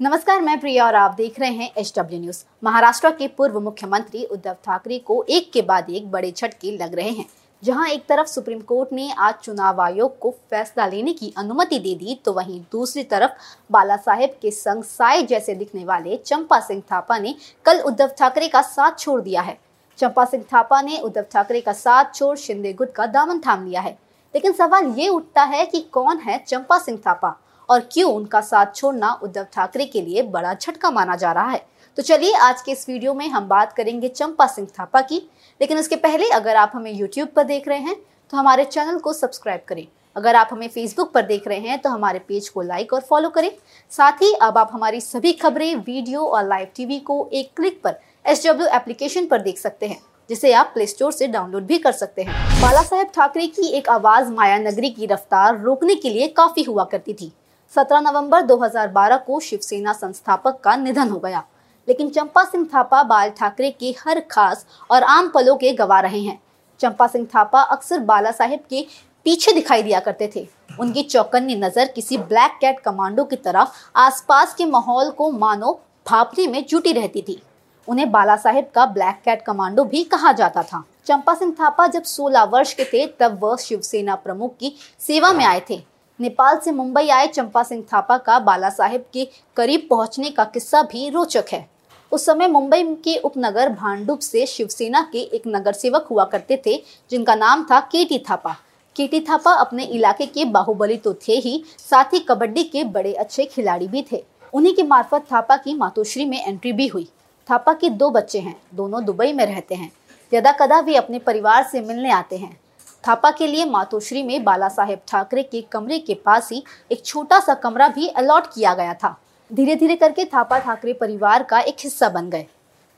नमस्कार, मैं प्रिया और आप देख रहे हैं एच डब्ल्यू न्यूज़ महाराष्ट्र के पूर्व मुख्यमंत्री उद्धव ठाकरे को एक के बाद एक बड़े झटके लग रहे हैं। जहाँ एक तरफ़ सुप्रीम कोर्ट ने आज चुनाव आयोग को फैसला लेने की अनुमति दे दी तो वहीं दूसरी तरफ़ बाला साहेब के संग साय जैसे दिखने वाले चंपा सिंह थापा ने कल उद्धव ठाकरे का साथ छोड़ दिया है। चंपा सिंह थापा ने उद्धव ठाकरे का साथ छोड़ शिंदे गुट का दामन थाम लिया है। लेकिन सवाल ये उठता है कि कौन है चंपा सिंह थापा? और क्यों उनका साथ छोड़ना उद्धव ठाकरे के लिए बड़ा झटका माना जा रहा है? तो चलिए, आज के इस वीडियो में हम बात करेंगे चंपा सिंह थापा की। लेकिन उसके पहले अगर आप हमें यूट्यूब पर देख रहे हैं तो हमारे चैनल को सब्सक्राइब करें। अगर आप हमें फेसबुक पर देख रहे हैं तो हमारे पेज को लाइक और फॉलो करें। साथ ही अब आप हमारी सभी खबरें, वीडियो और लाइव टीवी को एक क्लिक पर एसडब्ल्यू एप्लीकेशन पर देख सकते हैं, जिसे आप प्ले स्टोर से डाउनलोड भी कर सकते हैं। बाला साहेब ठाकरे की एक आवाज़ माया नगरी की रफ्तार रोकने के लिए काफ़ी हुआ करती थी। 17 नवंबर 2012 को शिवसेना संस्थापक का निधन हो गया। लेकिन चंपा सिंह थापा बाल ठाकरे के हर खास और आम पलों के गवा रहे हैं। चंपा सिंह थापा अक्सर बाला साहेब के पीछे दिखाई दिया करते थे। उनकी चौकन्नी नज़र किसी ब्लैक कैट कमांडो की तरह आसपास के माहौल को मानो भापने में जुटी रहती थी। उन्हें बाला साहेब का ब्लैक कैट कमांडो भी कहा जाता था। चंपा सिंह थापा जब 16 वर्ष के थे, तब वह शिवसेना प्रमुख की सेवा में आए थे। नेपाल से मुंबई आए चंपा सिंह थापा का बाला साहेब के करीब पहुँचने का किस्सा भी रोचक है। उस समय मुंबई के उपनगर भांडुप से शिवसेना के एक नगर सेवक हुआ करते थे, जिनका नाम था केटी थापा। केटी थापा अपने इलाके के बाहुबली तो थे ही, साथ ही कबड्डी के बड़े अच्छे खिलाड़ी भी थे। उन्हीं के मार्फत थापा की मातोश्री में एंट्री भी हुई। थापा के दो बच्चे हैं, दोनों दुबई में रहते हैं। यदा कदा वे अपने परिवार से मिलने आते हैं। थापा के लिए मातोश्री में बाला साहेब ठाकरे के कमरे के पास ही एक छोटा सा कमरा भी अलॉट किया गया था। धीरे धीरे करके थापा ठाकरे परिवार का एक हिस्सा बन गए।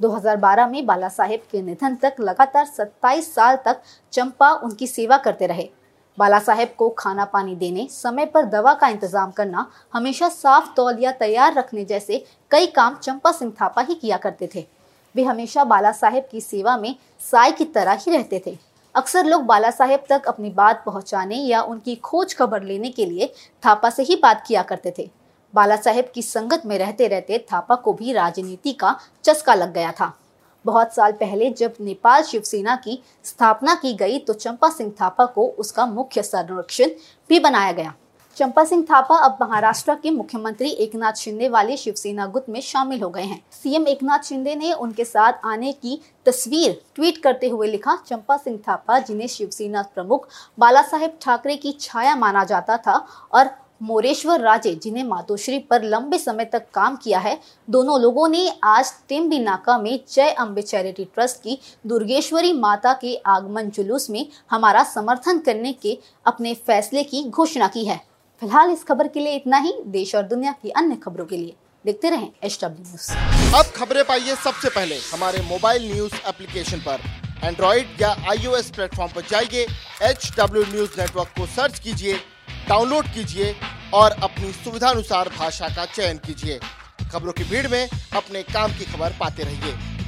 2012 में बाला साहेब के निधन तक लगातार 27 साल तक चंपा उनकी सेवा करते रहे। बाला साहेब को खाना पानी देने, समय पर दवा का इंतज़ाम करना, हमेशा साफ़ तौलिया तैयार रखने जैसे कई काम चंपा सिंह थापा ही किया करते थे। वे हमेशा बाला साहेब की सेवा में साय की तरह ही रहते थे। अक्सर लोग बाला साहेब तक अपनी बात पहुँचाने या उनकी खोज खबर लेने के लिए थापा से ही बात किया करते थे। बाला साहेब की संगत में रहते रहते थापा को भी राजनीति का चस्का लग गया था। बहुत साल पहले जब नेपाल शिवसेना की स्थापना की गई तो चंपा सिंह थापा को उसका मुख्य संरक्षण भी बनाया गया। चंपा सिंह थापा अब महाराष्ट्र के मुख्यमंत्री एकनाथ शिंदे वाले शिवसेना गुट में शामिल हो गए हैं। सीएम एकनाथ शिंदे ने उनके साथ आने की तस्वीर ट्वीट करते हुए लिखा, चंपा सिंह थापा, जिन्हें शिवसेना प्रमुख बाला साहेब ठाकरे की छाया माना जाता था और मोरेश्वर राजे, जिन्हें मातोश्री पर लंबे समय तक काम किया है, दोनों लोगों ने आज टेम्बी नाका में जय अम्बे चैरिटी ट्रस्ट की दुर्गेश्वरी माता के आगमन जुलूस में हमारा समर्थन करने के अपने फैसले की घोषणा की है। फ़िलहाल इस खबर के लिए इतना ही। देश और दुनिया की अन्य खबरों के लिए देखते रहें एच डब्ल्यू न्यूज़ अब खबरें पाइए सबसे पहले। हमारे मोबाइल न्यूज़ एप्लीकेशन पर। एंड्रॉइड या आईओएस प्लेटफॉर्म पर जाइए एच डब्ल्यू न्यूज़ नेटवर्क को सर्च कीजिए, डाउनलोड कीजिए और अपनी सुविधानुसार भाषा का चयन कीजिए। खबरों की भीड़ में अपने काम की खबर पाते रहिए।